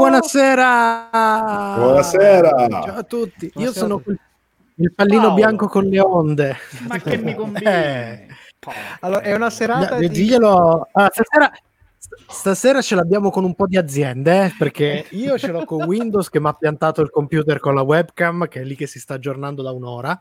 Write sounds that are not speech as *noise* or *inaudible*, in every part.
Buonasera. Buonasera. Ciao a tutti. Buonasera. Io sono il pallino Paolo. bianco con le onde. Ma che mi conviene? Eh. Allora, è una serata no, di... Diglielo... Ah, stasera, stasera ce l'abbiamo con un po' di aziende, eh, perché io ce l'ho con Windows che mi ha piantato il computer con la webcam, che è lì che si sta aggiornando da un'ora.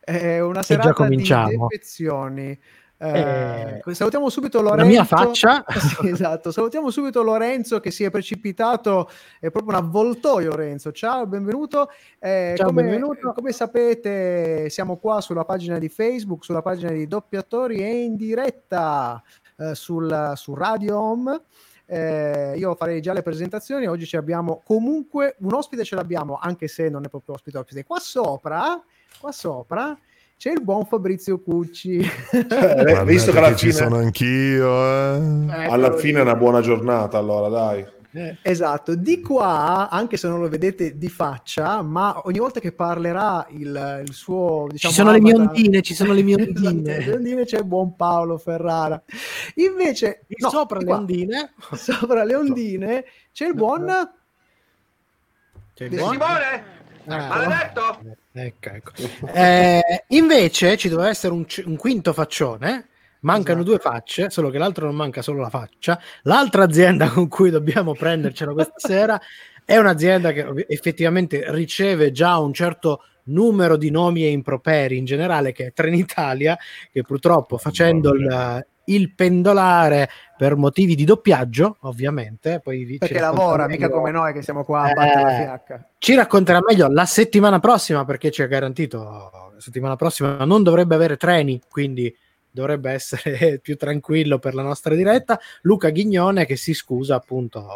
È una serata di defezioni. Eh, eh, salutiamo subito Lorenzo. La mia faccia. *laughs* Sì, esatto. Salutiamo subito Lorenzo che si è precipitato. È proprio un avvoltoio, Lorenzo. Ciao, benvenuto. Eh, Ciao, come, benvenuto. Come sapete, siamo qua sulla pagina di Facebook, sulla pagina di Doppiatori e in diretta eh, sul, su Radio Home. Eh, io farei già le presentazioni. Oggi ci abbiamo comunque un ospite, ce l'abbiamo, anche se non è proprio ospite, ospite. Qua sopra, qua sopra c'è il buon Fabrizio Cucci. Eh, visto che alla fine ci sono anch'io, eh. Eh, alla fine è una buona giornata, allora dai. Eh, esatto, di qua, anche se non lo vedete di faccia, ma ogni volta che parlerà il, il suo... Diciamo, ci sono le mie ondine, ci sono le *laughs* mie ondine. le ondine c'è il buon Paolo Ferrara. Invece, no, sopra le ondine... *laughs* Sopra le ondine c'è il buon... C'è il buon... Simone! Ah, Maledetto! Ecco, ecco. Eh, invece ci doveva essere un, un quinto faccione. Mancano esatto. due facce, solo che l'altro non manca solo la faccia. L'altra azienda con cui dobbiamo prendercela questa *laughs* sera è un'azienda che effettivamente riceve già un certo numero di nomi e improperi in generale, che è Trenitalia, che purtroppo facendo il, il pendolare per motivi di doppiaggio, ovviamente. Poi perché lavora, meglio... mica come noi che siamo qua a battere eh, la fiacca. Ci racconterà meglio la settimana prossima, perché ci ha garantito la settimana prossima non dovrebbe avere treni, quindi dovrebbe essere *laughs* più tranquillo per la nostra diretta. Luca Ghignone che si scusa appunto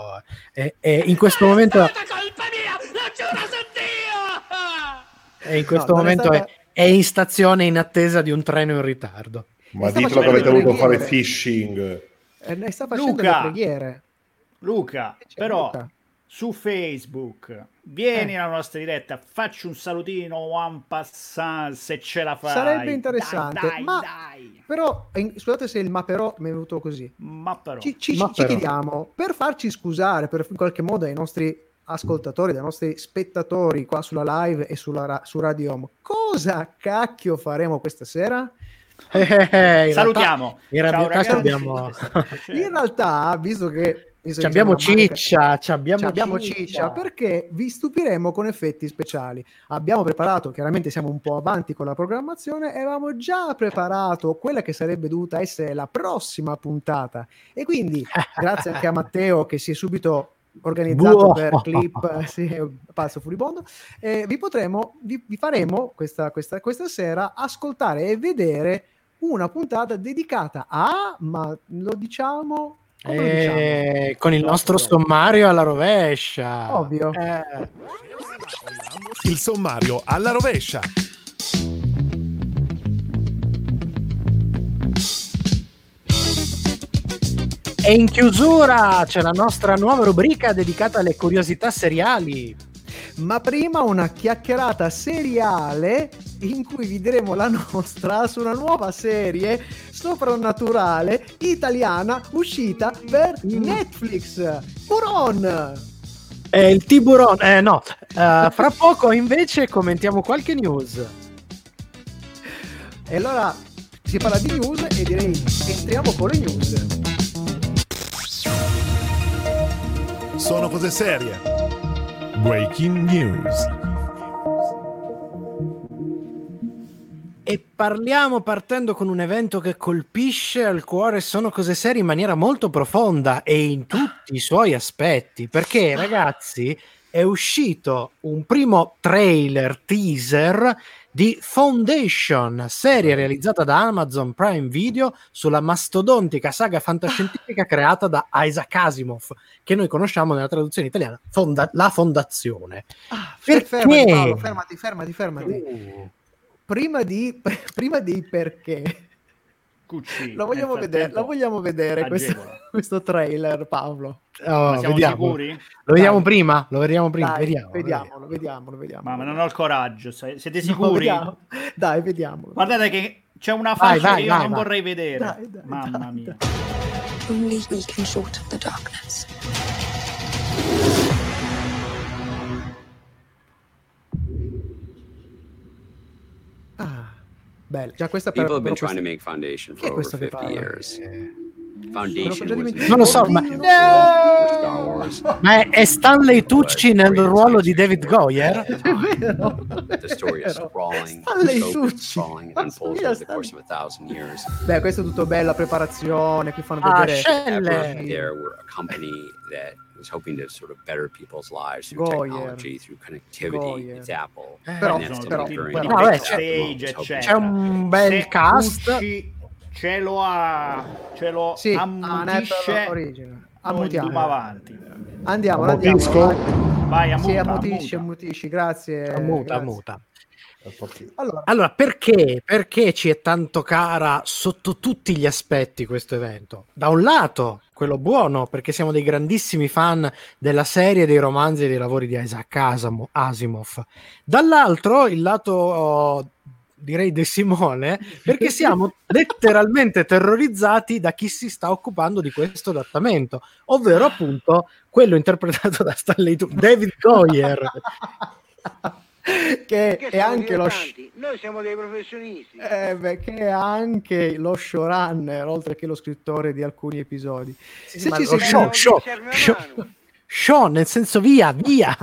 e, e in questo momento... colpa mia! Lo giuro su Dio! E in questo no, momento è, stata... è, è in stazione in attesa di un treno in ritardo. Ma ditelo che avete voluto fare phishing. Eh, ne sta facendo Luca, le preghiere. Luca, però Luca? su Facebook vieni eh. alla nostra diretta, facci un salutino one passant se ce la fai. Sarebbe interessante. Dai, dai, ma dai. però, scusate se il ma però mi è venuto così. Ma però. Ci, ci, ma ci però. chiediamo, per farci scusare, per in qualche modo ai nostri ascoltatori, dai nostri spettatori qua sulla live e sulla, su Radio Home, cosa cacchio faremo questa sera? Eh, eh, Salutiamo. in realtà, abbiamo... *laughs* in realtà, visto che ci abbiamo ciccia, ci abbiamo, abbiamo ciccia. ciccia. perché vi stupiremo con effetti speciali. Abbiamo preparato, chiaramente siamo un po' avanti con la programmazione e avevamo già preparato quella che sarebbe dovuta essere la prossima puntata. E quindi, *laughs* grazie anche a Matteo che si è subito organizzato Buono. per clip *laughs* sì, pazzo furibondo eh, vi potremo vi, vi faremo questa, questa, questa sera ascoltare e vedere una puntata dedicata a ma lo diciamo eh, diciamo? con il nostro sommario alla rovescia ovvio eh. il sommario alla rovescia E in chiusura c'è la nostra nuova rubrica dedicata alle curiosità seriali. Ma prima una chiacchierata seriale in cui vi diremo la nostra su una nuova serie soprannaturale italiana uscita per Netflix. Buron! È il tiburon, eh no, uh, fra poco invece commentiamo qualche news. E allora si parla di news e direi entriamo con le news. Sono cose serie. Breaking news. E parliamo partendo con un evento che colpisce al cuore Sono cose serie in maniera molto profonda e in tutti i suoi aspetti. Perché, ragazzi, è uscito un primo trailer teaser di Foundation, serie realizzata da Amazon Prime Video sulla mastodontica saga fantascientifica creata da Isaac Asimov, che noi conosciamo nella traduzione italiana, Fonda- La Fondazione. Ah, Perché? Fermati, Paolo, fermati, fermati, fermati. Uh. Prima di, *laughs* prima di perché, Cucci, lo vogliamo vedere, lo vogliamo vedere questo, *laughs* questo trailer, Paolo. Oh, siamo vediamo. sicuri? Lo vediamo Dai. prima? Lo vediamo prima? Dai, vediamo, vediamolo, vediamolo, vediamolo. Ma, ma non ho il coraggio, siete No, sicuri? vediamo. Dai, vediamolo. Guardate che c'è una faccia vai, che io vai, non vai. vorrei vedere. Dai, dai, Mamma dai, mia. Only we can shorten the darkness. Bello. Già questa per, People have been però trying to questa- make Foundation Chi for è over questo che 50 parla? years. Me lo Foundation. Non lo so, ma- Star Wars. Ma è, è Stanley Tucci nel ruolo di David Goyer? È vero, The story è vero. Stanley Tucci. Beh, questo è tutto bello, la preparazione, qui fanno Ah, vedere... there were a company that was hoping to sort of better people's lives through Goyer. technology, through connectivity. Goyer. It's Apple. Però- and that's sono però- still tutti very però- vabbè, backstage, It's hoping- eccetera. C'è un bel Se cast. Cucci ce lo ha, ce lo Sì, ah, ammutisce, andiamo avanti. Andiamo, Ammutisco? andiamo. Vai, Sì, ammuta, ammutisci, ammuta. ammutisci, grazie. Muta, grazie. muta. Allora, Allora, perché? Perché ci è tanto cara sotto tutti gli aspetti questo evento? Da un lato, quello buono, perché siamo dei grandissimi fan della serie, dei romanzi e dei lavori di Isaac Asimov. Dall'altro, il lato, direi, De Simone, *laughs* perché siamo letteralmente terrorizzati da chi si sta occupando di questo adattamento, ovvero appunto quello interpretato da Stanley Tu- David Goyer. che è anche lo... sh-? Noi siamo dei professionisti. eh, beh, che è anche lo showrunner, oltre che lo scrittore di alcuni episodi. Se ma ci lo show, show, show, show, nel senso via, via.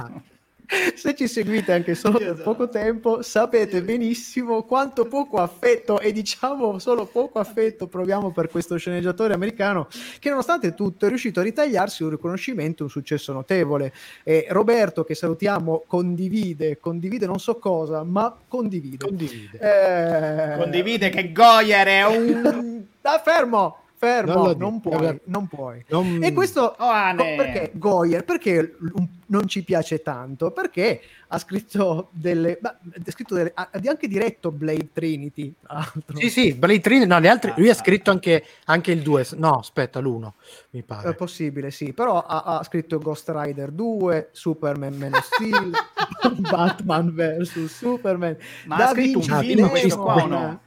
Se ci seguite anche solo per poco tempo, sapete benissimo quanto poco affetto, e diciamo solo poco affetto, proviamo per questo sceneggiatore americano che nonostante tutto è riuscito a ritagliarsi un riconoscimento, un successo notevole. E Roberto, che salutiamo, condivide, condivide non so cosa, ma condivide. Condivide. Eh, Condivide che Goyer è un... *laughs* Ah, fermo, fermo, Non lo non, puoi, non puoi. Non- E questo Oh, perché Goyer? Perché un- non ci piace tanto? Perché ha scritto delle, ma, ha scritto delle, ha ha anche diretto Blade Trinity. tra l'altro. Sì, sì, Blade Trinity, no, gli altri, Ah, lui ha ah. scritto anche, anche il 2, no, aspetta, l'1, mi È pare. possibile, sì, però ha, ha scritto Ghost Rider 2, Superman Man of Steel, *laughs* Batman vs Superman. Ma ha Da scritto un film questo qua o no?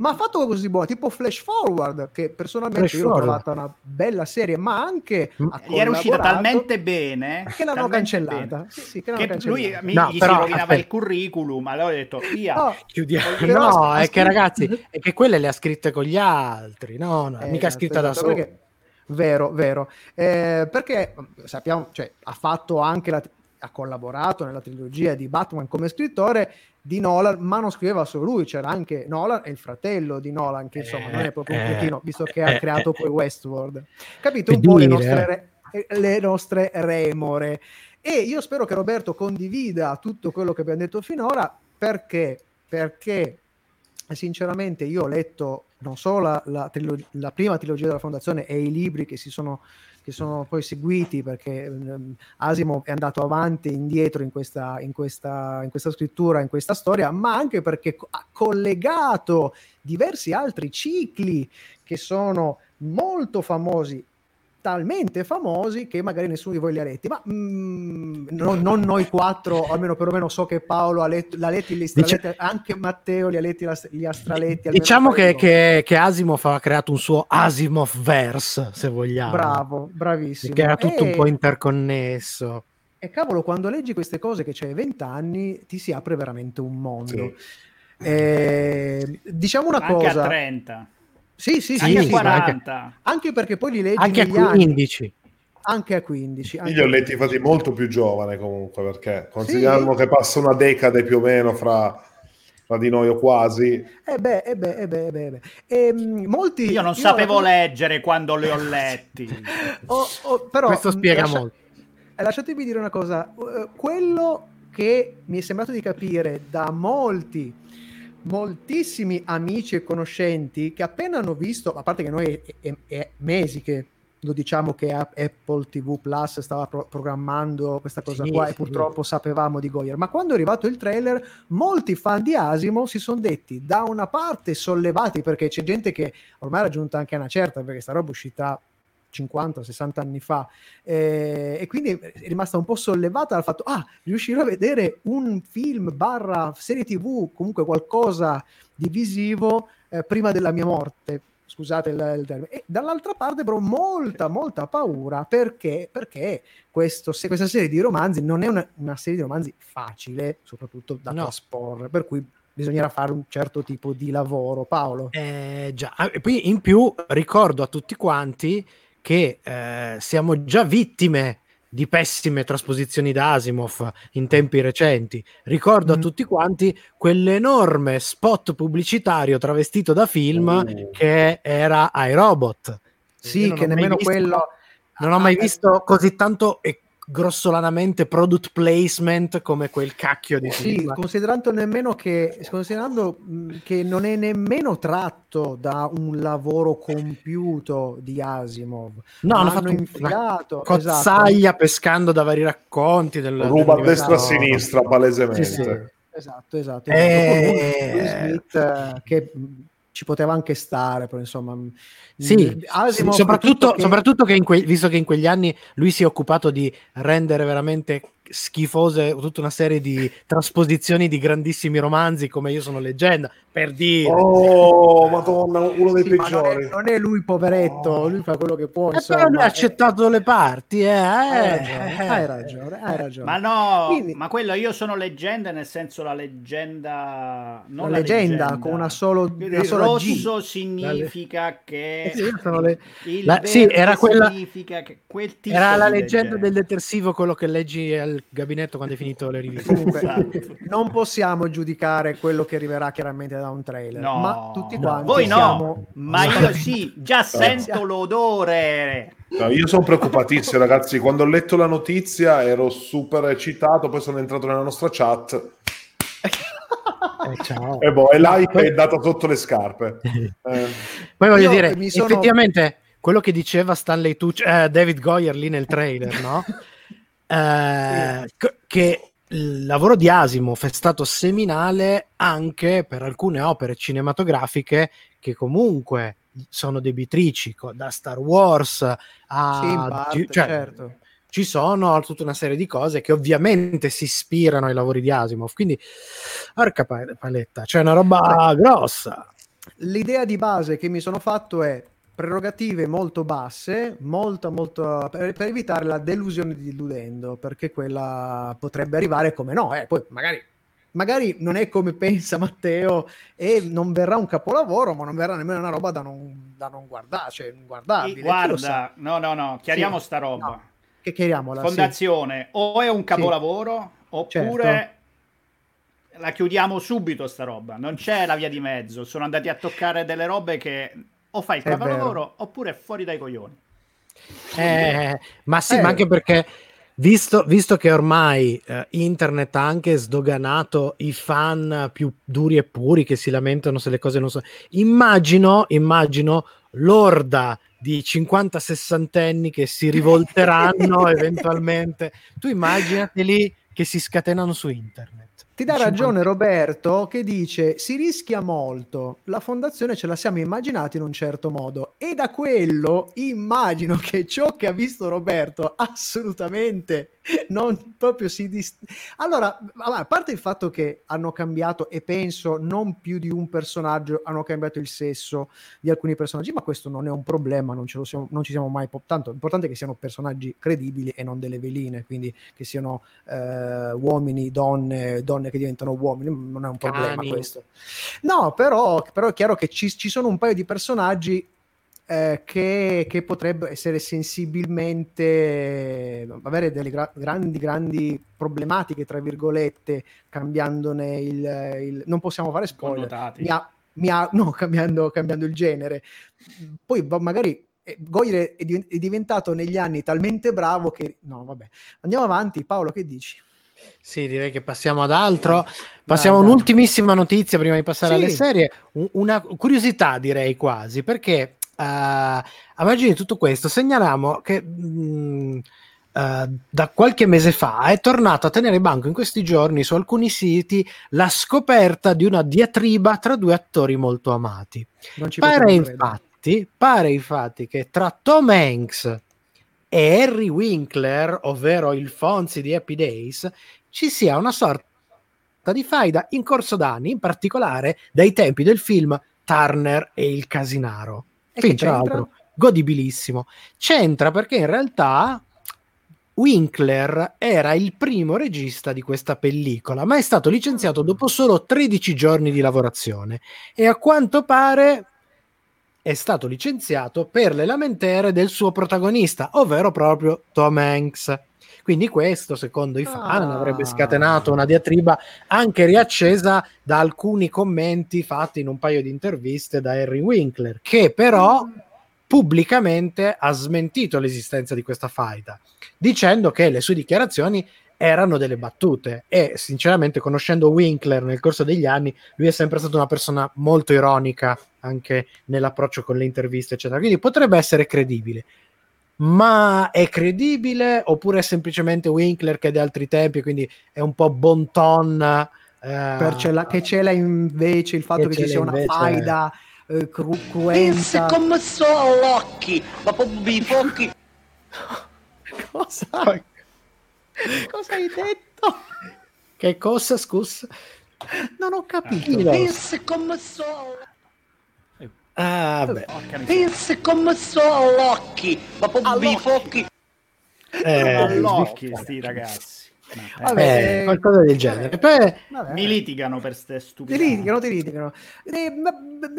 Ma ha fatto così buono, tipo Flash Forward, che personalmente Flash io l'ho Forward. trovata una bella serie, ma anche Mm. Gli era uscita talmente bene che l'hanno cancellata. Sì, sì, che l'hanno che lui cancellata. mi, No, gli però, si rovinava aspetta. il curriculum, allora ho detto via. No, Chiudiamo. Però *laughs* No, è che ragazzi, è che quelle le ha scritte con gli altri, no, no, Eh, mica esatto, scritta da solo. perché- Vero, vero. Eh, perché sappiamo, cioè, ha fatto anche la, ha collaborato nella trilogia di Batman come scrittore di Nolan, ma non scriveva solo lui, c'era anche Nolan e il fratello di Nolan, che insomma non è proprio un Eh, cretino, visto che eh, ha creato eh, poi Westworld. Capito un po' le nostre, eh. re- le nostre remore. E io spero che Roberto condivida tutto quello che abbiamo detto finora, perché? Perché sinceramente io ho letto non solo la, la trilo- la prima trilogia della Fondazione e i libri che si sono, che sono poi seguiti perché ehm, Asimov è andato avanti e indietro in questa, in, questa, in questa scrittura, in questa storia, ma anche perché ha collegato diversi altri cicli che sono molto famosi talmente famosi che magari nessuno di voi li ha letti, ma mm, non, non noi quattro, almeno perlomeno so che Paolo ha letto, l'ha letti, li straletti, anche Matteo li ha letti gli ha straletti. almeno Diciamo un che, che, che Asimov ha creato un suo Asimov verse, se vogliamo. Bravo, bravissimo. Che era tutto un E- po' interconnesso. E cavolo, quando leggi queste cose che c'hai 20 anni, ti si apre veramente un mondo. Sì. Eh, diciamo una anche cosa. a 30, Sì, sì, sì, anche a sì, sì, ma 40. anche perché poi li leggi Anche a negli anni, 15. anche a 15. Io anche li ho letti 15. infatti molto più giovane comunque, perché consideriamo che passa una decade più o meno fra, fra di noi o quasi. Eh beh, eh beh, eh beh, eh beh, eh beh. Ehm, molti, Io non sapevo la- leggere quando li ho *laughs* letti. Oh, oh, però, Questo spiega lascia- molto. eh, lasciatemi dire una cosa, eh, quello che mi è sembrato di capire da molti, moltissimi amici e conoscenti che appena hanno visto, a parte che noi è, è- è mesi che lo diciamo che Apple TV Plus stava pro- programmando questa cosa Sì, qua e sì. purtroppo sapevamo di Goyer, ma quando è arrivato il trailer molti fan di Asimo si sono detti da una parte sollevati perché c'è gente che ormai ha raggiunto anche una certa perché sta roba è uscita 50-60 anni fa eh, e quindi è rimasta un po' sollevata dal fatto ah riuscirò a vedere un film barra serie tv comunque qualcosa di visivo eh, prima della mia morte. Scusate il, il termine. E dall'altra parte però molta molta paura perché perché questo, se, questa serie di romanzi non è una, una serie di romanzi facile soprattutto da No. trasporre per cui bisognerà fare un certo tipo di lavoro. Paolo? Eh, già, Ah, e poi in più ricordo a tutti quanti che eh, siamo già vittime di pessime trasposizioni da Asimov in tempi recenti. Ricordo Mm. a tutti quanti quell'enorme spot pubblicitario travestito da film Uh. che era iRobot. Sì che mai nemmeno visto- quello Non ho mai Ah, visto così tanto e grossolanamente product placement come quel cacchio di Sì, film. considerando nemmeno che, considerando mh, che non è nemmeno tratto da un lavoro compiuto di Asimov. No, hanno fatto una infilato esatto. cozzaglia pescando da vari racconti del, Ruba a dell'universo. destra e a sinistra, palesemente. Sì, sì. Esatto, esatto. Esatto. Smith, eh, che ci poteva anche stare, però insomma, mh, Sì, Asimov, soprattutto, tutto che- soprattutto che in que- visto che in quegli anni lui si è occupato di rendere veramente schifose tutta una serie di trasposizioni di grandissimi romanzi come Io sono leggenda, per dire. Oh, *laughs* madonna, uno dei Sì, ma non, peggiori. è, non è lui poveretto, lui fa quello che può. Eh, però lui ha accettato le parti, eh, Hai eh, ragione, eh. hai ragione, hai ragione. Ma no, Quindi- ma quello io sono leggenda nel senso la leggenda, non Una la leggenda, con una solo- Il una sola G. rosso significa che Eh sì, le- il La- sì, era quella- che quel tipo Era la di leggenda del detersivo, quello che leggi al gabinetto quando hai *laughs* finito le riviste. Comunque, Esatto. non possiamo giudicare quello che arriverà chiaramente da un trailer, No, ma tutti no. quanti Voi no, siamo... ma io sì, già sento l'odore. No, io sono preoccupatissimo, ragazzi. Quando ho letto la notizia ero super eccitato, poi sono entrato nella nostra chat Eh, ciao. e boh, e poi- è data sotto le scarpe. *laughs* Eh, Poi voglio Io dire, sono- effettivamente, quello che diceva Stanley Tucci, eh, David Goyer lì nel trailer, no? *laughs* Eh, che il lavoro di Asimov è stato seminale anche per alcune opere cinematografiche che comunque sono debitrici, da Star Wars a... Sì, parte, cioè, certo. ci sono tutta una serie di cose che ovviamente si ispirano ai lavori di Asimov, quindi pa- paletta, c'è una roba grossa. L'idea di base che mi sono fatto è prerogative molto basse, molto, molto, per, per evitare la delusione di illudendo, perché quella potrebbe arrivare come no, eh, poi magari, magari non è come pensa Matteo e non verrà un capolavoro, ma non verrà nemmeno una roba da non, da non guardare, cioè guardabile. guarda, no, no, no, chiariamo Sì, sta roba. no, Che chiariamola, sì. Fondazione, o è un capolavoro, oppure Certo. la chiudiamo subito sta roba. Non c'è la via di mezzo. Sono andati a toccare delle robe che o fai il capolavoro oppure fuori dai coglioni. Eh, ma sì, Eh. ma anche perché visto, visto che ormai eh, internet ha anche sdoganato i fan più duri e puri che si lamentano se le cose non sono. Immagino, immagino l'orda di 50-60 anni che si rivolteranno *laughs* eventualmente. Tu immaginati lì che si scatenano su internet. Ti dà 50 ragione Roberto che dice si rischia molto, la fondazione ce la siamo immaginati in un certo modo. E da quello immagino che ciò che ha visto Roberto assolutamente *laughs* non proprio si dis... Allora, a parte il fatto che hanno cambiato e penso non più di un personaggio hanno cambiato il sesso di alcuni personaggi, ma questo non è un problema, non, ce lo siamo, non ci siamo mai... Tanto l'importante è che siano personaggi credibili e non delle veline, quindi che siano eh, uomini, donne, donne che diventano uomini, non è un problema Cani. questo. No, però, però è chiaro che ci, ci sono un paio di personaggi eh, che, che potrebbero essere sensibilmente avere delle gra- grandi, grandi problematiche, tra virgolette, cambiandone il, il- non possiamo fare spoiler. Mi ha, mi ha- *laughs* no, cambiando, cambiando il genere. Poi magari e Goyer è, div- è diventato negli anni talmente bravo che... No, vabbè. Andiamo avanti. Paolo, che dici? Sì, direi che passiamo ad altro. Passiamo a un'ultimissima notizia prima di passare Sì. alle serie. Un- una curiosità, direi quasi, perché eh, a margine di tutto questo segnaliamo che mh, eh, da qualche mese fa è tornato a tenere banco in questi giorni su alcuni siti la scoperta di una diatriba tra due attori molto amati. Non ci Pare infatti, pare infatti che tra Tom Hanks e Harry Winkler, ovvero il Fonzi di Happy Days, ci sia una sorta di faida in corso d'anni, in particolare dai tempi del film Turner e il Casinaro. E che tra l'altro, godibilissimo. C'entra perché in realtà Winkler era il primo regista di questa pellicola, ma è stato licenziato dopo solo 13 giorni di lavorazione e a quanto pare è stato licenziato per le lamentere del suo protagonista, ovvero proprio Tom Hanks. Quindi questo, secondo i fan, Ah. avrebbe scatenato una diatriba anche riaccesa da alcuni commenti fatti in un paio di interviste da Harry Winkler, che però pubblicamente ha smentito l'esistenza di questa faida, dicendo che le sue dichiarazioni erano delle battute. E sinceramente conoscendo Winkler nel corso degli anni lui è sempre stato una persona molto ironica anche nell'approccio con le interviste eccetera. Quindi potrebbe essere credibile ma è credibile oppure è semplicemente Winkler che è di altri tempi quindi è un po' bon ton eh, Per cela- che cela invece il fatto Che che, ci sia una faida eh, cru- cruenta. come sono occhi, ma proprio i fuochi. *laughs* Cosa? Cosa hai detto? che cosa scusa Non ho capito. Pensi come sono. Ah, beh. Pensi come sono occhi, ma proprio i fuochi. eh, all'occhio sti ragazzi. Eh, Vabbè, eh, eh, qualcosa del genere poi Vabbè. Mi litigano per ste Ti stupide. litigano, ti litigano. Eh,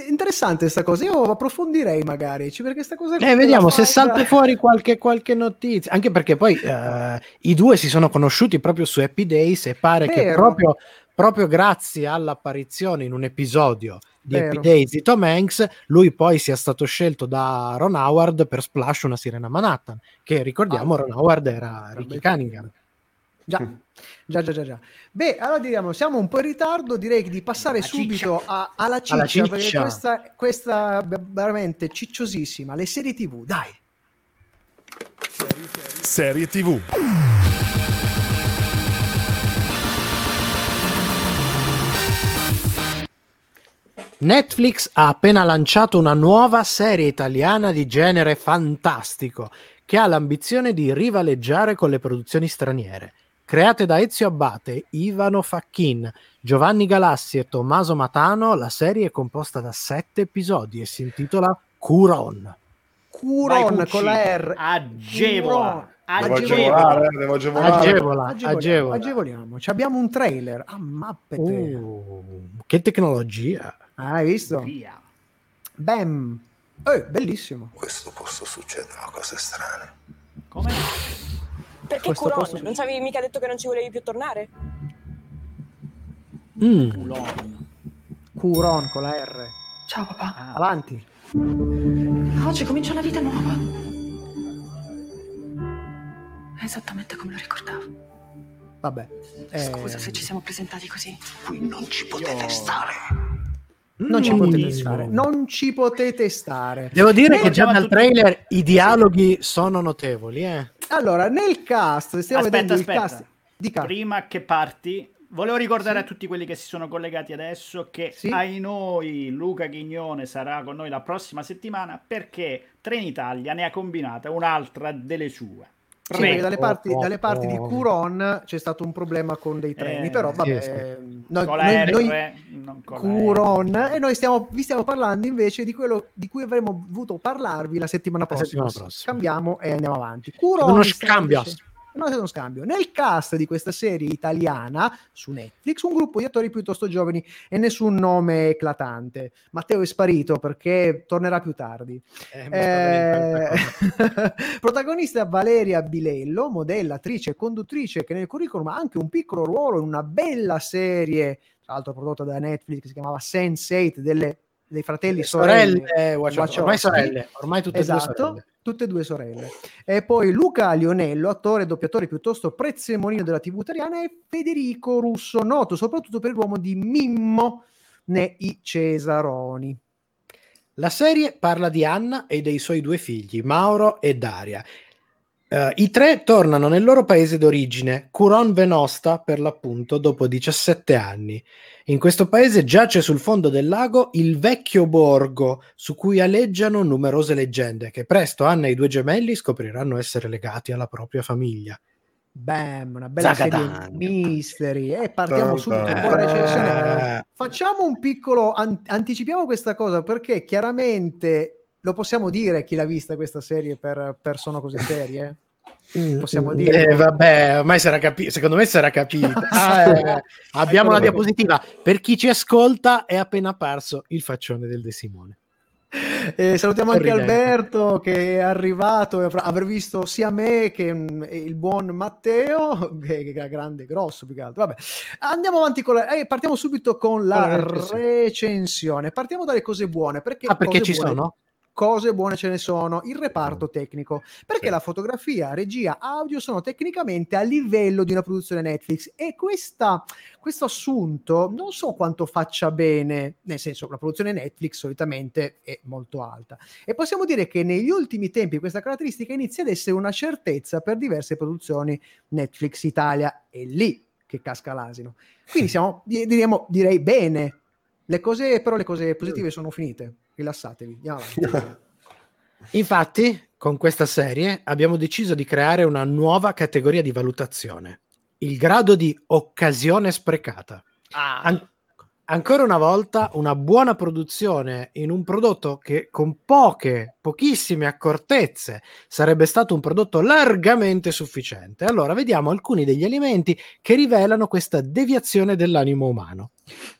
interessante sta cosa. Io approfondirei magari ci- perché sta cosa. Eh, vediamo se salta fuori qualche, qualche notizia. Anche perché poi eh, i due si sono conosciuti proprio su Happy Days e pare che Vero. proprio, proprio grazie all'apparizione in un episodio di. Happy Days di Tom Hanks, lui poi sia stato scelto da Ron Howard per Splash una sirena a Manhattan. Che ricordiamo, Ah. Ron Howard era Ricky bel- Cunningham. Già. Già, già, già, già. Beh, allora diciamo, siamo un po' in ritardo, direi di passare La subito a- alla ciccia, Alla ciccia. perché questa, questa veramente cicciosissima, le serie tv, dai. Serie TV. Netflix ha appena lanciato una nuova serie italiana di genere fantastico che ha l'ambizione di rivaleggiare con le produzioni straniere. Create da Ezio Abbate, Ivano Facchin, Giovanni Galassi e Tommaso Matano, la serie è composta da sette episodi e si intitola Curon. Curon con la R. Agevola. Devo Agevola. agevolare, devo agevolare. Agevola, Agevoliamo, agevola. agevoliamo. Ci abbiamo un trailer. Ah, mappete. Uh, che tecnologia! Ah, hai visto? Via. Bam. Eh, bellissimo. questo posto succedono cose strane. Come? Perché Questo Curon? posto- Non ci avevi mica detto che non ci volevi più tornare? Mm. Culon. Curon con la R. Ciao papà. Ah, Avanti. Oggi comincia una vita nuova. È esattamente come lo ricordavo. Vabbè. Eh, Scusa se ci siamo presentati così. Qui non ci potete stare. Non ci Mm. potete stare. Non ci potete stare. Devo dire che già dal tutto- trailer i dialoghi sono notevoli, eh. Allora, nel cast, stiamo Aspetta, vedendo il aspetta. cast. Dica. Prima che parti, volevo ricordare a tutti quelli che si sono collegati adesso che Sì. ai noi Luca Ghignone sarà con noi la prossima settimana perché Trenitalia ne ha combinata un'altra delle sue. Sì, dalle parti, dalle parti di. Curon c'è stato un problema con dei treni, Eh, però sì, vabbè, sì. eh, noi, la noi- noi- la Curon e noi stiamo, vi stiamo parlando invece di quello di cui avremmo voluto parlarvi la settimana La prossima. settimana prossima. Cambiamo e andiamo avanti. Curon Uno scambio. dicendo- No, è uno scambio. Nel cast di questa serie italiana su Netflix, un gruppo di attori piuttosto giovani e nessun nome eclatante. Matteo è sparito perché tornerà più tardi. Eh, Eh, *laughs* protagonista Valeria Bilello, modella, attrice e conduttrice che nel curriculum ha anche un piccolo ruolo in una bella serie, tra l'altro prodotta da Netflix, che si chiamava Sense8 delle dei fratelli Le sorelle, sorelle Wachowski. Ormai sorelle, ormai tutte esatto, sorelle. Tutte e due sorelle. E poi Luca Lionello, attore e doppiatore piuttosto prezzemolino della TV italiana, e Federico Russo, noto soprattutto per l'uomo di Mimmo nei Cesaroni. La serie parla di Anna e dei suoi due figli, Mauro e Daria. Eh, I tre tornano nel loro paese d'origine, Curon Venosta per l'appunto, dopo 17 anni. In questo paese giace sul fondo del lago il vecchio borgo, su cui aleggiano numerose leggende, che presto Anna e i due gemelli scopriranno essere legati alla propria famiglia. Bam, una bella serie Zagadang. mystery. E partiamo subito con recensione. Facciamo un piccolo, an- anticipiamo questa cosa perché chiaramente lo possiamo dire chi l'ha vista questa serie per, per Sono Cose Serie? Possiamo dire. Eh, vabbè, ormai sarà capito. Secondo me sarà capito. *laughs* Ah, eh, abbiamo Eccolo la diapositiva. Per chi ci ascolta, è appena apparso il faccione del De Simone. Eh, salutiamo anche. Alberto che è arrivato e avrà aver visto sia me che mm, il buon Matteo, *laughs* che, che è grande, grosso più che altro. Vabbè, andiamo avanti con la, eh, partiamo subito con la Con la recensione. recensione. Partiamo dalle cose buone. Perché Ah, perché cose ci buone- sono? Cose buone ce ne sono, il reparto Mm. tecnico, perché la fotografia, regia, audio sono tecnicamente a livello di una produzione Netflix e questa, questo assunto non so quanto faccia bene, nel senso che la produzione Netflix solitamente è molto alta. E possiamo dire che negli ultimi tempi questa caratteristica inizia ad essere una certezza per diverse produzioni Netflix Italia, è lì che casca l'asino. Quindi siamo, di- diremo, direi bene, le cose, però le cose positive sono finite, rilassatevi, andiamo *laughs* avanti. Infatti, con questa serie abbiamo deciso di creare una nuova categoria di valutazione, il grado di occasione sprecata. An- ancora una volta, una buona produzione in un prodotto che con poche, pochissime accortezze sarebbe stato un prodotto largamente sufficiente. Allora, vediamo alcuni degli elementi che rivelano questa deviazione dell'animo umano.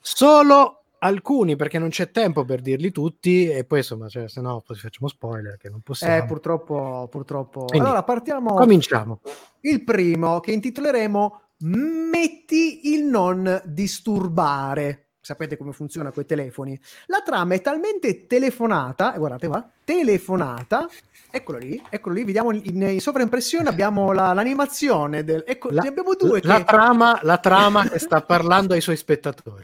Solo alcuni, perché non c'è tempo per dirli tutti, e poi insomma, cioè, se no poi facciamo spoiler che non possiamo. Eh, purtroppo, purtroppo. Quindi, allora partiamo. Cominciamo. Il primo che intitoleremo Metti il non disturbare. Sapete come funziona con i telefoni? La trama è talmente telefonata, e guardate qua, telefonata. Eccolo lì, eccolo lì, vediamo in, in sovraimpressione abbiamo la- l'animazione del... Ecco, La, ne abbiamo due la che trama, la trama che sta parlando ai suoi spettatori.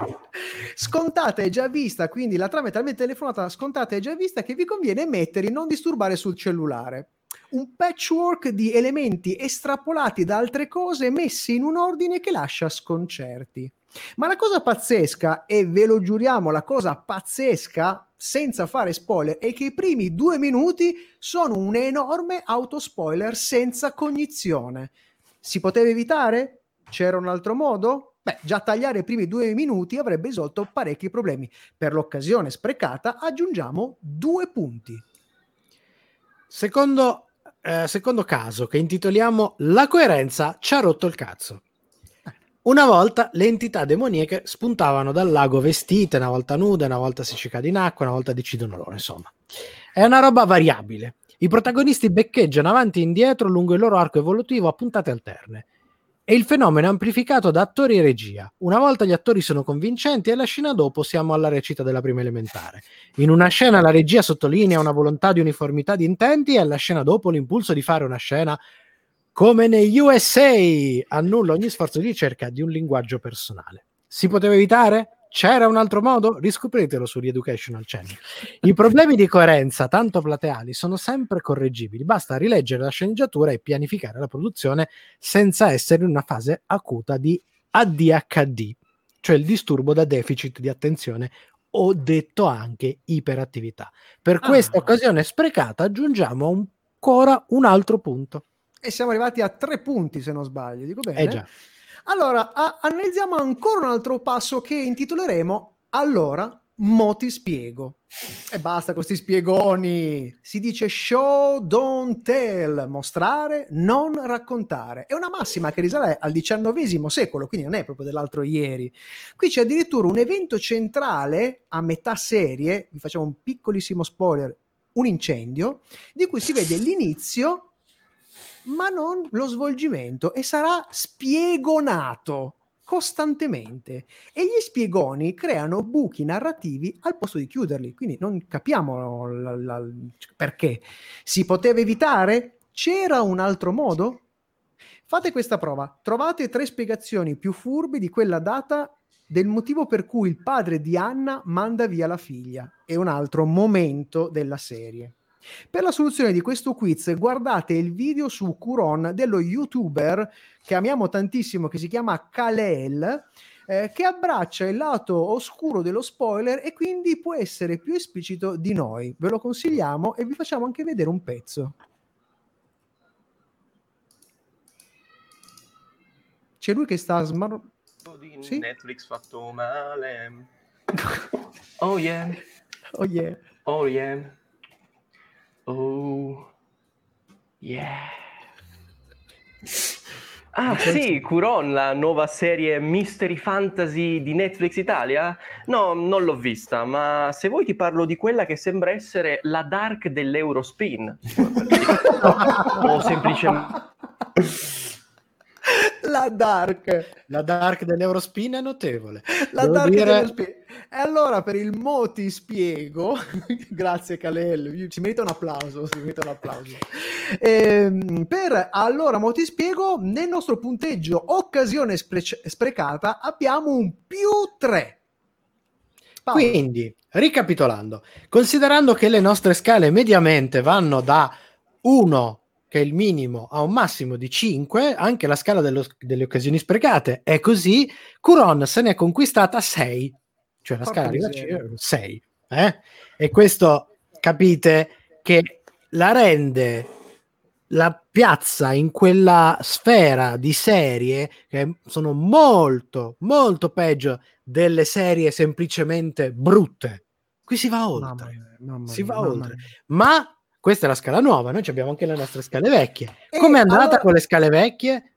scontata e già vista, quindi la trama è talmente telefonata, scontata e già vista che vi conviene mettere non disturbare sul cellulare. Un patchwork di elementi estrapolati da altre cose messi in un ordine che lascia sconcerti. Ma la cosa pazzesca, e ve lo giuriamo, la cosa pazzesca, senza fare spoiler, è che i primi due minuti sono un enorme autospoiler senza cognizione. Si poteva evitare? C'era un altro modo? Beh, già tagliare i primi due minuti avrebbe risolto parecchi problemi. Per l'occasione sprecata aggiungiamo due punti. Secondo, eh, secondo caso che intitoliamo La coerenza ci ha rotto il cazzo. Una volta le entità demoniache spuntavano dal lago vestite, una volta nude, una volta si ci in acqua, una volta decidono loro, insomma. È una roba variabile. I protagonisti beccheggiano avanti e indietro lungo il loro arco evolutivo a puntate alterne. E il fenomeno è amplificato da attori e regia. Una volta gli attori sono convincenti e la scena dopo siamo alla recita della prima elementare. In una scena la regia sottolinea una volontà di uniformità di intenti e alla scena dopo l'impulso di fare una scena come negli USA annulla ogni sforzo di ricerca di un linguaggio personale. Si poteva evitare? C'era un altro modo? Riscopritelo su Educational Channel. I problemi di coerenza, tanto plateali, sono sempre correggibili. Basta rileggere la sceneggiatura e pianificare la produzione senza essere in una fase acuta di ADHD, cioè il disturbo da deficit di attenzione o detto anche iperattività. Per questa occasione sprecata aggiungiamo ancora un altro punto. E siamo arrivati a tre punti, se non sbaglio. Dico bene? Eh già. Allora, a- analizziamo ancora un altro passo che intitoleremo Allora, mo ti spiego. E basta con questi spiegoni. Si dice show, don't tell, mostrare, non raccontare. È una massima che risale al XIX secolo, quindi non è proprio dell'altro ieri. Qui c'è addirittura un evento centrale a metà serie, vi facciamo un piccolissimo spoiler, un incendio, di cui si vede l'inizio ma non lo svolgimento e sarà spiegonato. costantemente e gli spiegoni creano buchi narrativi al posto di chiuderli, quindi non capiamo la- la- perché. Si poteva evitare? C'era un altro modo? Fate questa prova, trovate tre spiegazioni più furbe di quella data del motivo per cui il padre di Anna manda via la figlia e un altro momento della serie. Per la soluzione di questo quiz guardate il video su Curon dello youtuber che amiamo tantissimo che si chiama Kalel eh, che abbraccia il lato oscuro dello spoiler e quindi può essere più esplicito di noi. Ve lo consigliamo e vi facciamo anche vedere un pezzo. C'è lui che sta smar- di Sì? Netflix fatto male. Oh yeah. Oh yeah. Oh yeah. Oh yeah. Ah *laughs* sì, Curon, la nuova serie Mystery Fantasy di Netflix Italia? No, non l'ho vista, ma se vuoi ti parlo di quella che sembra essere la Dark dell'Eurospin. *laughs* o semplicemente... La Dark. La Dark dell'Eurospin è notevole. La Devo Dark dire- dello spie- E allora per il mo ti spiego, *laughs* grazie Calel, si merita un applauso, si merita un applauso. Ehm, per allora mo ti spiego, nel nostro punteggio occasione spre- sprecata abbiamo un più 3. Quindi, ricapitolando, considerando che le nostre scale mediamente vanno da 1, che è il minimo, a un massimo di 5, anche la scala dello- delle occasioni sprecate è così, Curon se ne è conquistata 6, cioè la scala arriva a miseria. 6. eh? E questo capite che la rende la piazza in quella sfera di serie che sono molto, molto peggio delle serie semplicemente brutte. Qui si va oltre. Mamma si mia, va mamma oltre. Ma questa è la scala nuova, noi abbiamo anche le nostre scale vecchie. Come è andata allora- con le scale vecchie?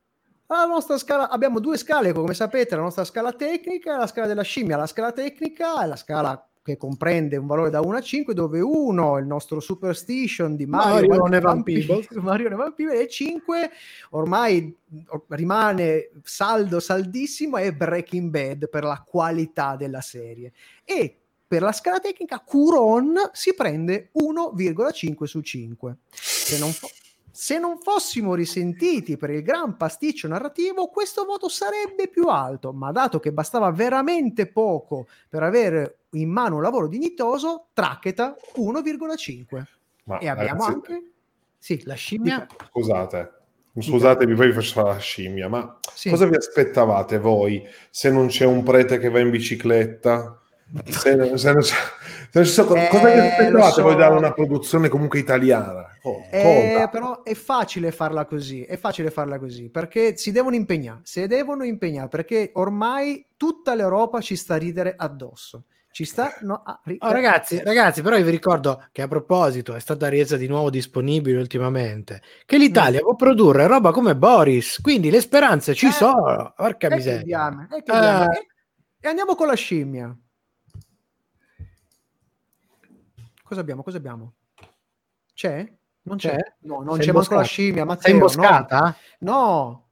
La nostra scala, abbiamo due scale, come sapete, la nostra scala tecnica e la scala della scimmia. La scala tecnica è la scala che comprende un valore da 1 a 5, dove 1 è il nostro superstition di Mario, Mario e Peebles. *laughs* Mario e Peebles, e 5 ormai rimane saldo, saldissimo, è Breaking Bad per la qualità della serie. E per la scala tecnica, Curon si prende 1,5 su 5. Se non, fo- se non fossimo risentiti per il gran pasticcio narrativo, questo voto sarebbe più alto, ma dato che bastava veramente poco per avere in mano un lavoro dignitoso, traccheta 1,5. Ma, E abbiamo ragazzi, anche sì, la scimmia. Scusate, scusatemi, poi vi faccio la scimmia, ma Sì. cosa vi aspettavate voi se non c'è un prete che va in bicicletta? Se, se se sono- Eh, cosa vi lo aspettavate so. voi da una produzione comunque italiana? Oh, Eh, però è facile farla così, è facile farla così, perché si devono impegnare, si devono impegnare, perché ormai tutta l'Europa ci sta a ridere addosso. Ci sta no, a ri- Oh, ragazzi, ragazzi, però io vi ricordo che a proposito è stata resa di nuovo disponibile ultimamente che l'Italia può produrre roba come Boris, quindi le speranze ci Eh, sono. Porca miseria. e chiudiamo. Eh. E andiamo con la scimmia. Cosa abbiamo? Cosa abbiamo? C'è? Non c'è? C'è? No, non Sei c'è manco la scimmia. Matteo, Sei imboscata? No. No,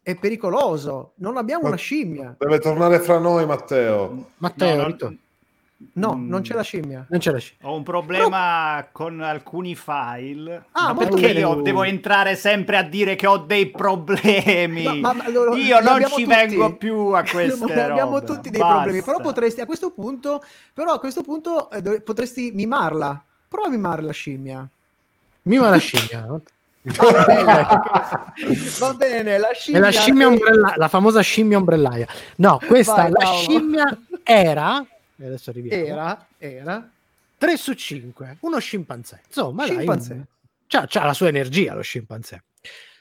è pericoloso. Non abbiamo Ma- una scimmia. Deve tornare fra noi, Matteo. Matteo, No, ritorna. No, Mm. non c'è la scimmia. non c'è la scimmia. Ho un problema con alcuni file. Ah, ma perché bene. io devo entrare sempre a dire che ho dei problemi? No, ma- ma lo- lo- io non ci tutti. vengo più a queste abbiamo robe. tutti dei Basta. problemi, però potresti a questo punto, però a questo punto eh, dove- potresti mimarla. Prova a mimare la scimmia. Mima la scimmia. *laughs* Va bene, va bene, la È scimmia. la scimmia ombrella- la famosa scimmia ombrellaia. No, questa Vai, la Paolo. scimmia era e adesso arriviamo. Era, era 3 su 5, uno scimpanzé. Insomma, dai, Scimpanzé. un- c'ha, c'ha la sua energia lo scimpanzé.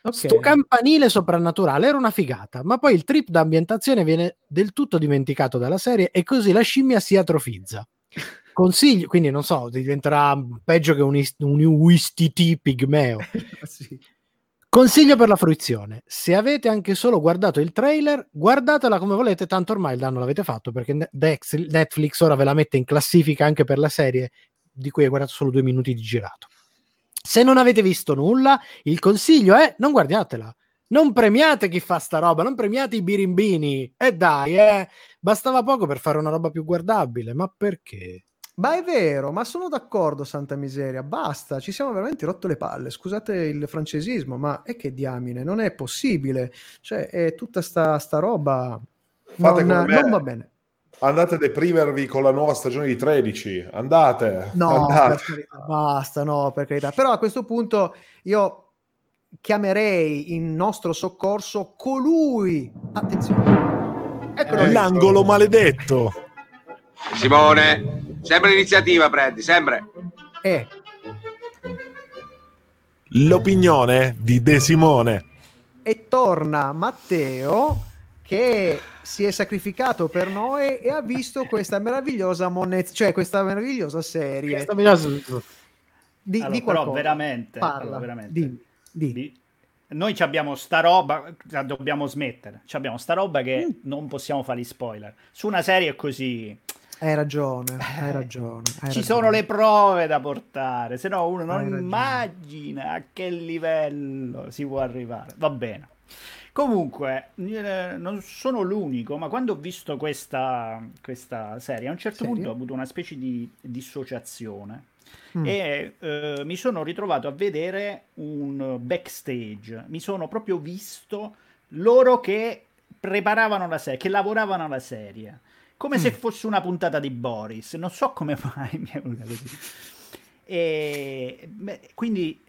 Ok. Sto campanile soprannaturale era una figata, ma poi il trip d'ambientazione viene del tutto dimenticato dalla serie e così la scimmia si atrofizza. *laughs* Consiglio, quindi non so, diventerà peggio che un, is- un USTT pigmeo. *laughs* Sì. Consiglio per la fruizione: se avete anche solo guardato il trailer, guardatela come volete, tanto ormai il danno l'avete fatto perché Netflix ora ve la mette in classifica anche per la serie di cui hai guardato solo due minuti di girato. Se non avete visto nulla, il consiglio è non guardatela. Non premiate chi fa sta roba, non premiate i birimbini. E dai, eh, bastava poco per fare una roba più guardabile, ma perché? Ma è vero, ma sono d'accordo, santa miseria, basta, ci siamo veramente rotto le palle, scusate il francesismo, ma è che diamine, non è possibile, cioè è tutta sta, sta roba, Fate non, come me. non va bene. Andate a deprimervi con la nuova stagione di 13. Andate. No, andate. per carità, basta, no, per carità. Però a questo punto io chiamerei in nostro soccorso colui, attenzione, eccolo lì. L'angolo maledetto. Simone, sempre l'iniziativa prendi, sempre. Eh, L'opinione di De Simone. e torna Matteo che si è sacrificato per noi e ha visto questa meravigliosa moneta, cioè questa meravigliosa serie. Questa meravigliosa- Di, Allora, di però veramente, Parla, allora, veramente. di- di. Di- Noi ci abbiamo sta roba, la dobbiamo smettere. Ci abbiamo sta roba che Mm. non possiamo fare gli spoiler. Su una serie così Hai ragione, hai ragione. hai ci ragione. sono le prove da portare, se no uno non immagina a che livello si può arrivare. Va bene. Comunque, eh, non sono l'unico, ma quando ho visto questa, questa serie, a un certo Serie? punto ho avuto una specie di dissociazione Mm. e eh, mi sono ritrovato a vedere un backstage. Mi sono proprio visto loro che preparavano la serie, che lavoravano alla serie, come se Mm. fosse una puntata di Boris. Non so come *laughs* mai mi è venuta così. E beh, quindi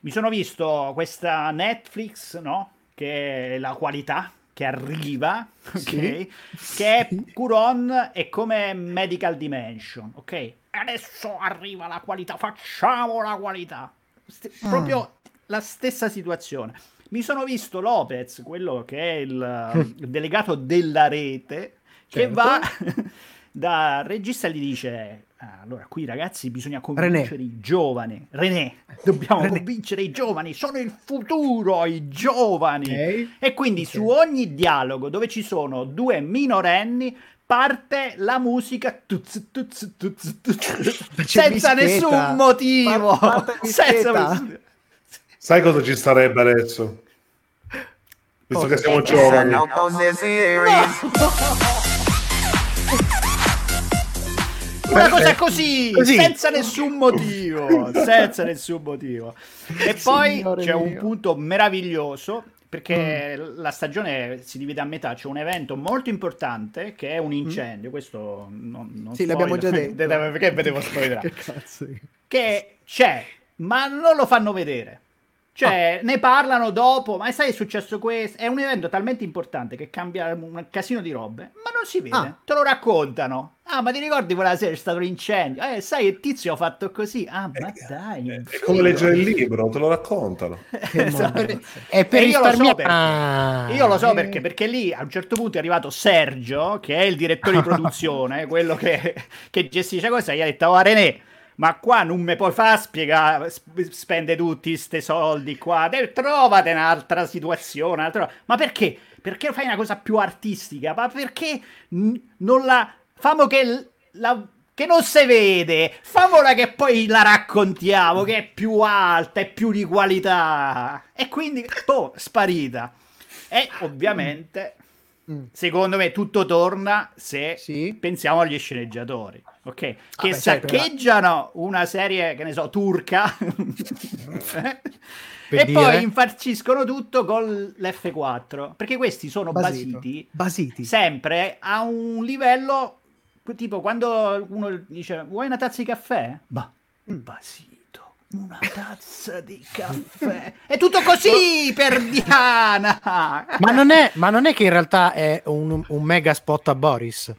mi sono visto questa Netflix, no? Che è la qualità che arriva, ok? Sì. Che è Curon è come Medical Dimension, ok? Adesso arriva la qualità, facciamo la qualità. St- Mm. Proprio la stessa situazione. Mi sono visto Lopez, quello che è il, il *laughs* delegato della rete, che Certo. va *laughs* da regista e gli dice: "Ah, Allora, qui ragazzi, bisogna convincere i giovani. René, *laughs* dobbiamo René. convincere i giovani, sono il futuro, i giovani. Ok. E quindi su ogni dialogo dove ci sono due minorenni parte la musica tuz, tuz, tuz, senza Bischetta. nessun motivo. Par- parte *laughs* senza. Sai cosa ci starebbe adesso? Visto che siamo giovani. Una cosa così, Così. senza nessun motivo, *laughs* senza nessun motivo. E poi Signore c'è un mio. punto meraviglioso perché la stagione si divide a metà, c'è un evento molto importante che è un incendio, questo non, non Sì, l'abbiamo già *laughs* spoiler. detto. Perché vedevo *laughs* spoilerare? Che cazzo. che c'è, ma non lo fanno vedere. Cioè, Ah. ne parlano dopo, ma sai è successo questo? È un evento talmente importante che cambia un casino di robe, ma non si vede. Ah. Te lo raccontano. Ah, ma ti ricordi quella sera c'è stato l'incendio? Eh, sai, il tizio ha fatto così. Ah, ma dai. È come leggere il libro, te lo raccontano. *laughs* Esatto. È per E io lo so perché. Ah, Io lo so eh. perché, perché lì a un certo punto è arrivato Sergio, che è il direttore di *laughs* produzione, quello che, che gestisce questa, e gli ha detto, oh René, ma qua non mi puoi far spiegare, sp- spende tutti ste soldi qua, Dai, trovate un'altra situazione, un'altra- ma perché? Perché fai una cosa più artistica? Ma perché n- non la... Famo che l- la... Che non si vede, famola che poi la raccontiamo, che è più alta, è più di qualità. E quindi, oh, sparita. E ovviamente, Mm. secondo me, tutto torna se Sì. pensiamo agli sceneggiatori, ok? Che beh, saccheggiano una serie, che ne so, turca. *laughs* Per e dire? poi infarciscono tutto con l'F4 perché questi sono basiti Basiti. sempre a un livello tipo quando uno dice vuoi una tazza di caffè? Ma Mm. basito, una tazza di caffè. È tutto così *laughs* per Diana. Ma non, è, ma non è che in realtà è un, un mega spot a Boris.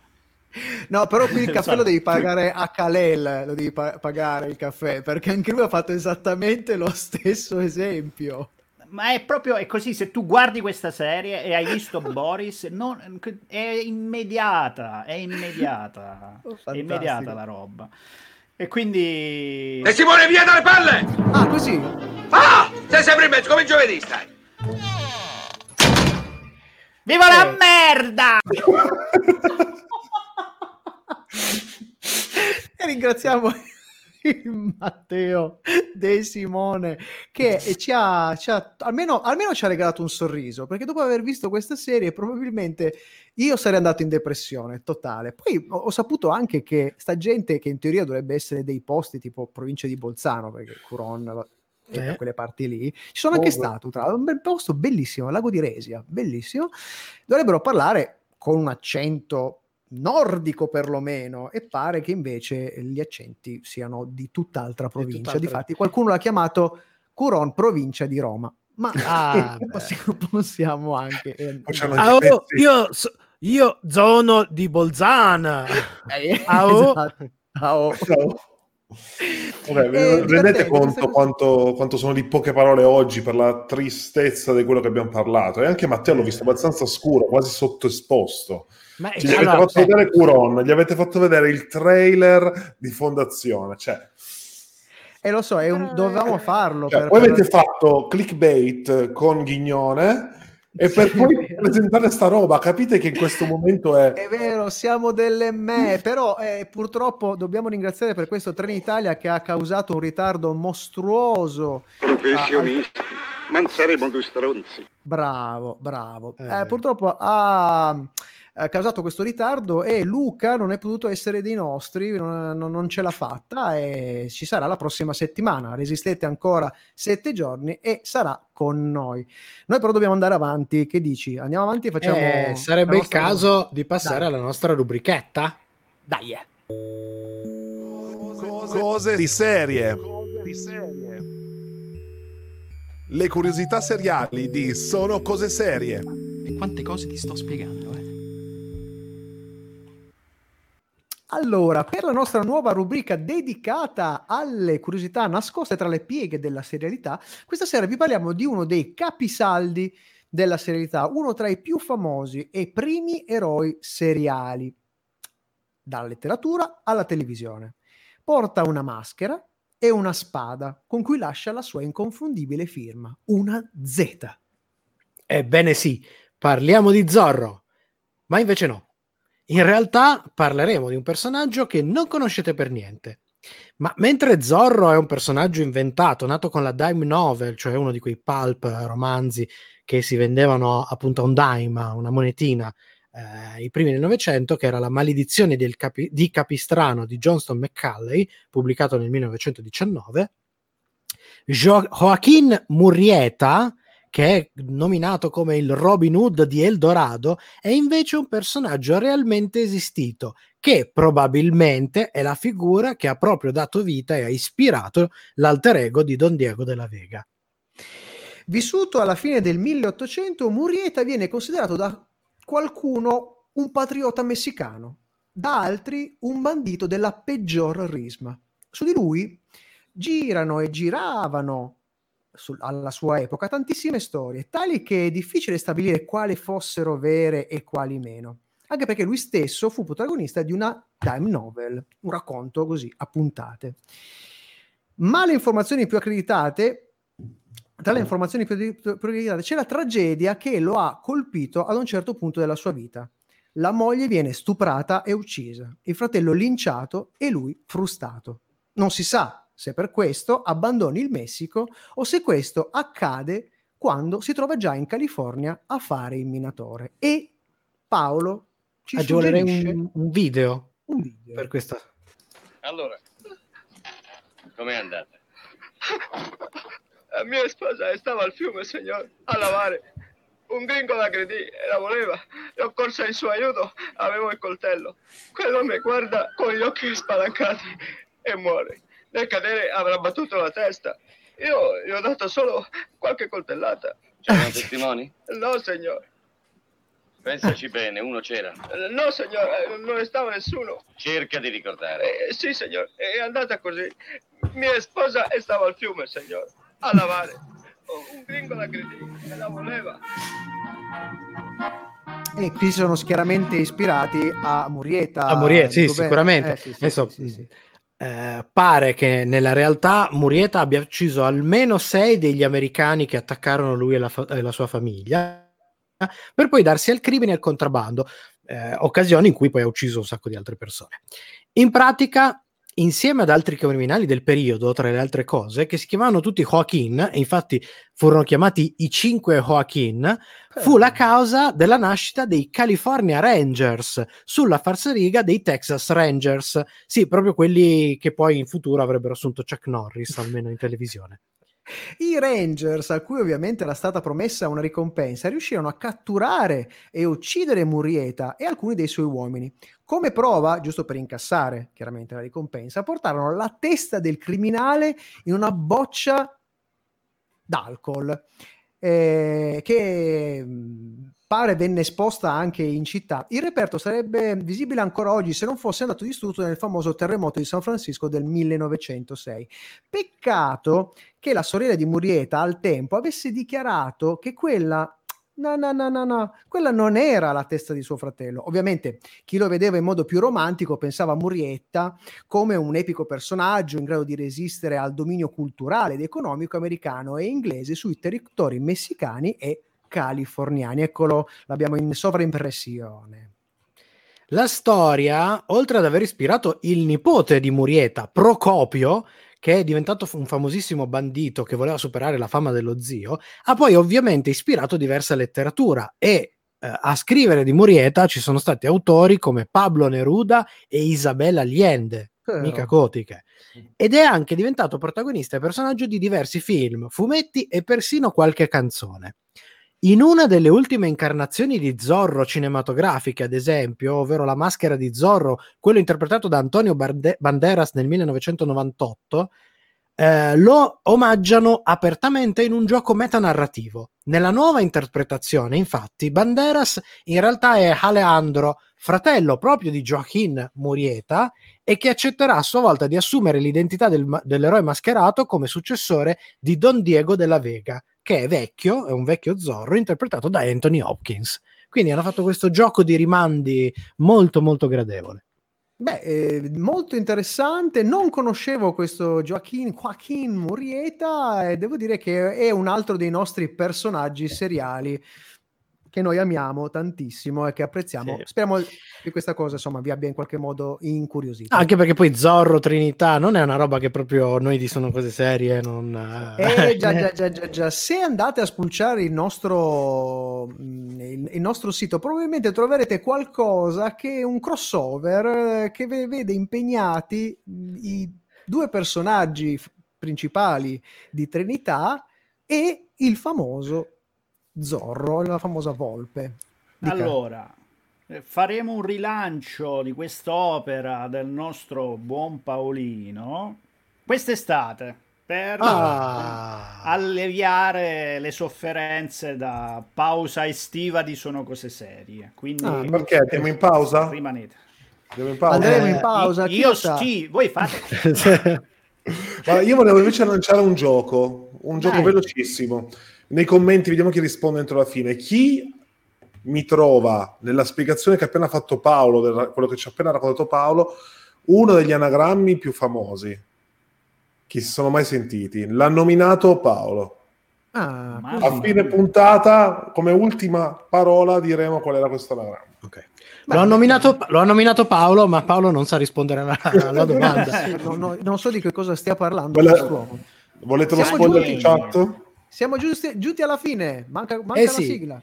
No, però qui il caffè Esatto. lo devi pagare a Kalel, lo devi pa- pagare il caffè, perché anche lui ha fatto esattamente lo stesso esempio. Ma è proprio è così, se tu guardi questa serie e hai visto Boris, non- è immediata, è immediata, Oh, è fantastico. immediata la roba. E quindi... E Simone, via dalle palle! Ah, così? Ah! Sei sempre in mezzo, come giovedì stai. Viva la merda! *laughs* E ringraziamo *laughs* Matteo De Simone che *laughs* ci ha, ci ha- almeno, almeno ci ha regalato un sorriso perché dopo aver visto questa serie probabilmente io sarei andato in depressione totale poi ho, ho saputo anche che sta gente che in teoria dovrebbe essere dei posti tipo provincia di Bolzano perché Curon e da Eh. quelle parti lì ci sono anche Oh, stato tra l'altro, un bel posto bellissimo lago di Resia bellissimo dovrebbero parlare con un accento nordico perlomeno e pare che invece gli accenti siano di tutt'altra provincia. tutt'altra- Difatti qualcuno l'ha chiamato Curon, provincia di Roma. Ma *laughs* Ah, *laughs* possiamo, possiamo anche... eh, Ah, oh, io, so- io zono di Bolzana. eh, *laughs* Ah, oh. esatto. Ah, oh. Vabbè, Eh, rendete conto quanto, quanto sono di poche parole oggi per la tristezza di quello che abbiamo parlato? E anche Matteo l'ho visto abbastanza scuro, quasi sottoesposto. Ma Ci gli allora, avete fatto eh, vedere Curon, gli avete fatto vedere il trailer di Fondazione. Cioè, E lo so, è un- dovevamo farlo. cioè, per- poi per- avete fatto clickbait con Ghignone e per Sì, poi presentare sta roba. Capite che in questo momento è... È vero, siamo delle me, però eh, purtroppo dobbiamo ringraziare per questo Trenitalia che ha causato un ritardo mostruoso. Professionisti, ma non saremo due stronzi. Bravo, bravo. Eh. Eh, purtroppo ha, ha causato questo ritardo e Luca non è potuto essere dei nostri, non, non- ce l'ha fatta e ci sarà la prossima settimana. Resistete ancora sette giorni e sarà con noi. Noi però dobbiamo andare avanti. Che dici? Andiamo avanti e facciamo... eh, sarebbe il caso di passare Dai. alla nostra rubrichetta. Dai, eh. Cose di serie. Le curiosità seriali di Sono cose serie. E quante cose ti sto spiegando, eh? Allora, per la nostra nuova rubrica dedicata alle curiosità nascoste tra le pieghe della serialità, questa sera vi parliamo di uno dei capisaldi della serialità, uno tra i più famosi e primi eroi seriali, dalla letteratura alla televisione. Porta una maschera e una spada con cui lascia la sua inconfondibile firma, una Z. Ebbene sì, parliamo di Zorro, ma invece no. In realtà parleremo di un personaggio che non conoscete per niente. Ma mentre Zorro è un personaggio inventato, nato con la dime novel, cioè uno di quei pulp romanzi che si vendevano appunto a un dime, una monetina, eh, i primi del Novecento, che era La maledizione capi- di Capistrano di Johnston McCulley, pubblicato nel 1919, Jo- Joaquin Murrieta, che è nominato come il Robin Hood di Eldorado, è invece un personaggio realmente esistito, che probabilmente è la figura che ha proprio dato vita e ha ispirato l'alter ego di Don Diego della Vega. Vissuto alla fine del 1800, Murrieta viene considerato da qualcuno un patriota messicano, da altri un bandito della peggior risma. Su di lui girano e giravano sul- alla sua epoca tantissime storie, tali che è difficile stabilire quali fossero vere e quali meno, anche perché lui stesso fu protagonista di una time novel, un racconto così a puntate. Ma le informazioni più accreditate tra le informazioni più, accreditate c'è la tragedia che lo ha colpito ad un certo punto della sua vita. La moglie viene stuprata e uccisa, il fratello linciato e lui frustato. Non si sa se per questo abbandoni il Messico o se questo accade quando si trova già in California a fare il minatore. E Paolo ci suggerisce un, un video un video. per questa. Allora, com'è andata? La mia sposa stava al fiume, signor, a lavare. Un gringo l'aggredì e la voleva. Io corso in suo aiuto, avevo il coltello. Quello mi guarda con gli occhi spalancati e muore. Nel cadere avrà battuto la testa. Io gli ho dato solo qualche coltellata. C'erano testimoni? No, signor. Pensaci bene, uno c'era. No, signor, eh, non stava nessuno. Cerca di ricordare. Eh, sì, signor, è andata così. Mia sposa stava al fiume, signor, a lavare. Un gringo l'aggredì e la voleva. E qui sono schieramente ispirati a Murieta. A Murieta, sì, sicuramente. Eh, sì, sì, Adesso, sì, sì, sì. Eh, pare che nella realtà Murieta abbia ucciso almeno sei degli americani che attaccarono lui e la, fa- e la sua famiglia, per poi darsi al crimine e al contrabbando, eh, occasioni in cui poi ha ucciso un sacco di altre persone. In pratica insieme ad altri criminali del periodo, tra le altre cose, che si chiamavano tutti Joaquin, e infatti furono chiamati i cinque Joaquin, fu la causa della nascita dei California Rangers sulla falsariga dei Texas Rangers. Sì, proprio quelli che poi in futuro avrebbero assunto Chuck Norris, almeno in televisione. I Rangers, a cui ovviamente era stata promessa una ricompensa, riuscirono a catturare e uccidere Murrieta e alcuni dei suoi uomini. Come prova, giusto per incassare chiaramente la ricompensa, portarono la testa del criminale in una boccia d'alcol eh, che mh, pare venne esposta anche in città. Il reperto sarebbe visibile ancora oggi se non fosse andato distrutto nel famoso terremoto di San Francisco del 1906. Peccato che la sorella di Murieta al tempo avesse dichiarato che quella No, no, no, no, no, quella non era la testa di suo fratello. Ovviamente chi lo vedeva in modo più romantico pensava a Murietta come un epico personaggio in grado di resistere al dominio culturale ed economico americano e inglese sui territori messicani e californiani. Eccolo, l'abbiamo in sovraimpressione. La storia, oltre ad aver ispirato il nipote di Murieta, Procopio, che è diventato un famosissimo bandito che voleva superare la fama dello zio, ha poi ovviamente ispirato diversa letteratura e eh, a scrivere di Murieta ci sono stati autori come Pablo Neruda e Isabella Allende, Però. mica cotiche. Ed è anche diventato protagonista e personaggio di diversi film, fumetti e persino qualche canzone. In una delle ultime incarnazioni di Zorro cinematografiche, ad esempio, ovvero La maschera di Zorro, quello interpretato da Antonio Bande- Banderas nel 1998, eh, lo omaggiano apertamente in un gioco metanarrativo. Nella nuova interpretazione, infatti, Banderas in realtà è Alejandro, fratello proprio di Joaquin Murieta, e che accetterà a sua volta di assumere l'identità del dell'eroe mascherato come successore di Don Diego della Vega, che è vecchio, è un vecchio Zorro, interpretato da Anthony Hopkins. Quindi hanno fatto questo gioco di rimandi molto molto gradevole. Beh, eh, molto interessante. Non conoscevo questo Joaquin, Joaquin Murieta e devo dire che è un altro dei nostri personaggi seriali che noi amiamo tantissimo e che apprezziamo. Sì. Speriamo che questa cosa insomma vi abbia in qualche modo incuriosito. Anche perché poi Zorro, Trinità, non è una roba che proprio noi di sono cose serie, non... Eh, già, già, *laughs* già, già, già. Se andate a spulciare il nostro, mm, il, il nostro sito, probabilmente troverete qualcosa che è un crossover eh, che ve- vede impegnati mm, i due personaggi principali di Trinità e il famoso Zorro, la famosa volpe. Dica. Allora, eh, faremo un rilancio di quest'opera del nostro buon Paolino quest'estate per Ah. alleviare le sofferenze da pausa estiva di Sono Cose Serie. Quindi Ah, perché? Andiamo in pausa? rimanete. Andiamo in pausa? Andremo in Eh, pausa. chi Io sì, voi fate. *laughs* Ma io volevo invece lanciare un gioco, un gioco Dai. velocissimo. Nei commenti vediamo chi risponde entro la fine. Chi mi trova nella spiegazione che ha appena fatto Paolo, del- quello che ci ha appena raccontato Paolo, uno degli anagrammi più famosi che si sono mai sentiti. L'ha nominato Paolo. Ah. A fine puntata, come ultima parola, diremo qual era questo anagramma. Lo ha, nominato, lo ha nominato Paolo, ma Paolo non sa rispondere alla, *laughs* alla domanda. Sì, no, no, non so di che cosa stia parlando. Volete lo spoiler in chat? Siamo giusti, giunti alla fine, manca, manca Eh la sì. sigla.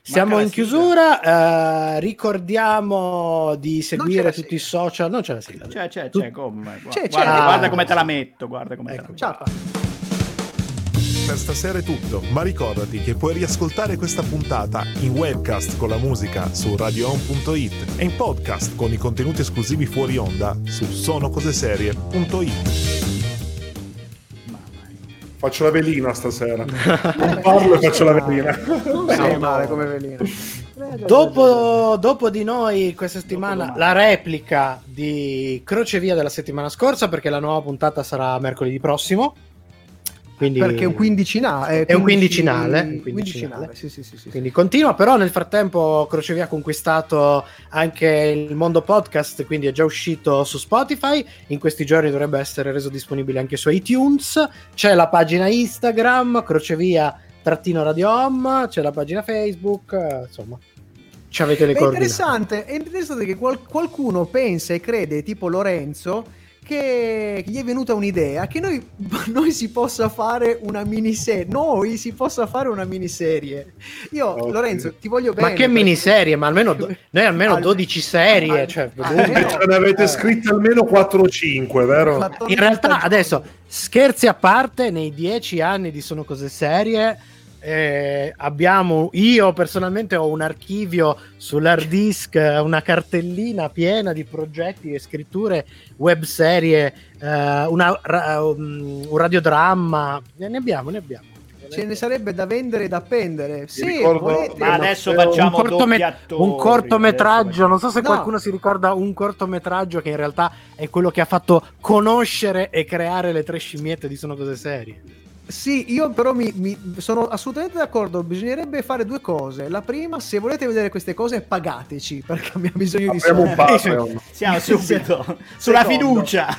Siamo la in chiusura, eh, ricordiamo di c'è seguire la tutti i social. Non c'è la sigla. C'è, c'è, Tu- c'è, come? Guarda, C'è, c'è. guarda, Ah. guarda come te la metto, guarda come te la Ecco. metto. Ciao. Per stasera è tutto, ma ricordati che puoi riascoltare questa puntata in webcast con la musica su radioon.it e in podcast con i contenuti esclusivi fuori onda su sonocoseserie.it. Faccio la velina stasera. Non parlo e faccio la velina. Non sei male come velina. Dopo, dopo di noi questa settimana la replica di Crocevia della settimana scorsa perché la nuova puntata sarà mercoledì prossimo. Quindi, Perché è un quindicinale. È un quindicinale, un quindicinale. quindicinale. Sì, sì, sì, sì. Quindi continua, però nel frattempo Crocevia ha conquistato anche il mondo podcast, quindi è già uscito su Spotify, in questi giorni dovrebbe essere reso disponibile anche su iTunes, c'è la pagina Instagram, Crocevia trattino radio home, c'è la pagina Facebook, eh, insomma, ci avete le È coordinate. interessante, è interessante che qual- qualcuno pensa e crede, tipo Lorenzo, che gli è venuta un'idea che noi, *laughs* noi si possa fare una miniserie. Noi si possa fare una miniserie. Io, Ok. Lorenzo, ti voglio bene. Ma che perché- miniserie? Ma almeno do- noi almeno Al- 12 serie. cioè, almeno- Ce ne avete scritte almeno 4 o 5, vero? 14 in realtà adesso scherzi a parte nei dieci anni di sono cose serie eh, abbiamo io personalmente ho un archivio sull'hard disk eh, una cartellina piena di progetti e scritture web serie eh, una, ra- um, un radiodramma ne abbiamo ne abbiamo ce ne sarebbe da vendere e da appendere. Se ricordo- Ma adesso facciamo un, cortome- doppiatori, un cortometraggio, non so se No. qualcuno si ricorda un cortometraggio che in realtà è quello che ha fatto conoscere e creare le tre scimmiette di Sono Cose Serie. Sì, io però mi, mi- sono assolutamente d'accordo. Bisognerebbe fare due cose. La prima, se volete vedere queste cose, pagateci perché abbiamo bisogno di Apriamo un soldi. *laughs* Siamo subito sulla Secondo. fiducia.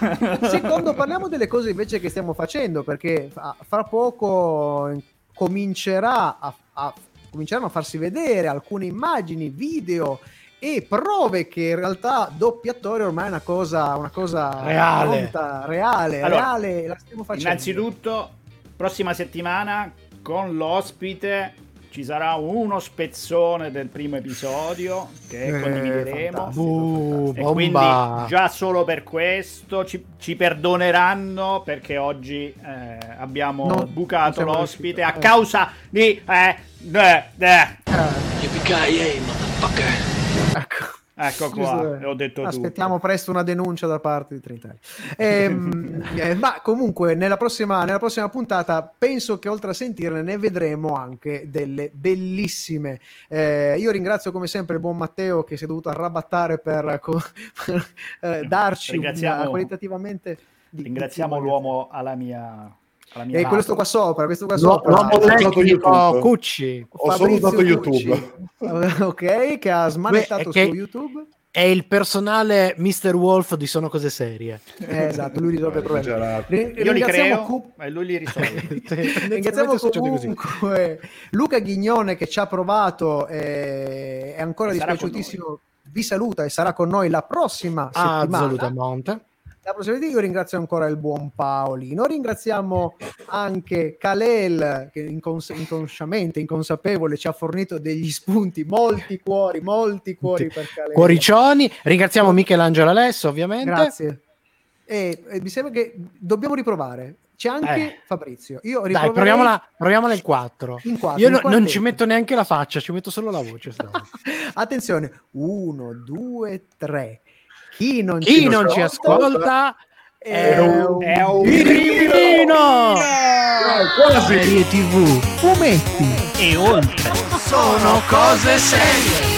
Secondo, *laughs* parliamo delle cose invece che stiamo facendo perché fra poco comincerà a, a- cominceranno a farsi vedere alcune immagini, video e prove che in realtà doppi attori ormai è una cosa, una cosa Reale. pronta, reale, Allora, reale, la stiamo facendo. Innanzitutto, prossima settimana con l'ospite ci sarà uno spezzone del primo episodio che Eh, condivideremo. fantastico. Uh, E bomba. quindi già solo per questo ci, ci perdoneranno perché oggi eh, abbiamo No, bucato l'ospite riusciti. a Eh. causa di... Eh, eh, eh. Ecco. Ecco qua, ho detto tutto. Aspettiamo presto una denuncia da parte di Trenitalia. *laughs* Ehm, eh, ma comunque, nella prossima, nella prossima puntata, penso che oltre a sentirne, ne vedremo anche delle bellissime. Eh, io ringrazio come sempre il buon Matteo che si è dovuto arrabattare per, *laughs* co- per, eh, darci una, qualitativamente. di- Ringraziamo di- l'uomo alla mia... E questo lato. qua sopra, questo qua L'u- sopra. l'uomo tecnico YouTube. Cucci Ho Fabrizio salutato Cucci. YouTube. *laughs* ok, che ha smanettato Beh, che- su YouTube. è il personale Mr. Wolf di Sono Cose Serie. Eh, esatto, lui risolve i problemi. Ri- Io li creo Cu- e lui li risolve. *laughs* Ringraziamo comunque Luca Ghignone che ci ha provato e è ancora dispiaciutissimo. Vi saluta e sarà con noi la prossima settimana. Assolutamente. La prossima settimana io ringrazio ancora il buon Paolino. Ringraziamo anche Kalel che incons- inconsciamente, inconsapevole, ci ha fornito degli spunti, molti cuori, molti cuori per Kalel. Cuoricioni. Ringraziamo Michelangelo Alesso, ovviamente. Grazie. E, e mi sembra che dobbiamo riprovare. C'è anche Eh. Fabrizio. Io Dai, proviamola, proviamola il 4. in quattro, Io in no- non ci metto neanche la faccia, ci metto solo la voce. *laughs* Attenzione, uno, due, tre. Chi non Chi ci non ci ascolta è un, è un criminino. Quasi. Serie TV Fumetti. E oltre. sono cose serie.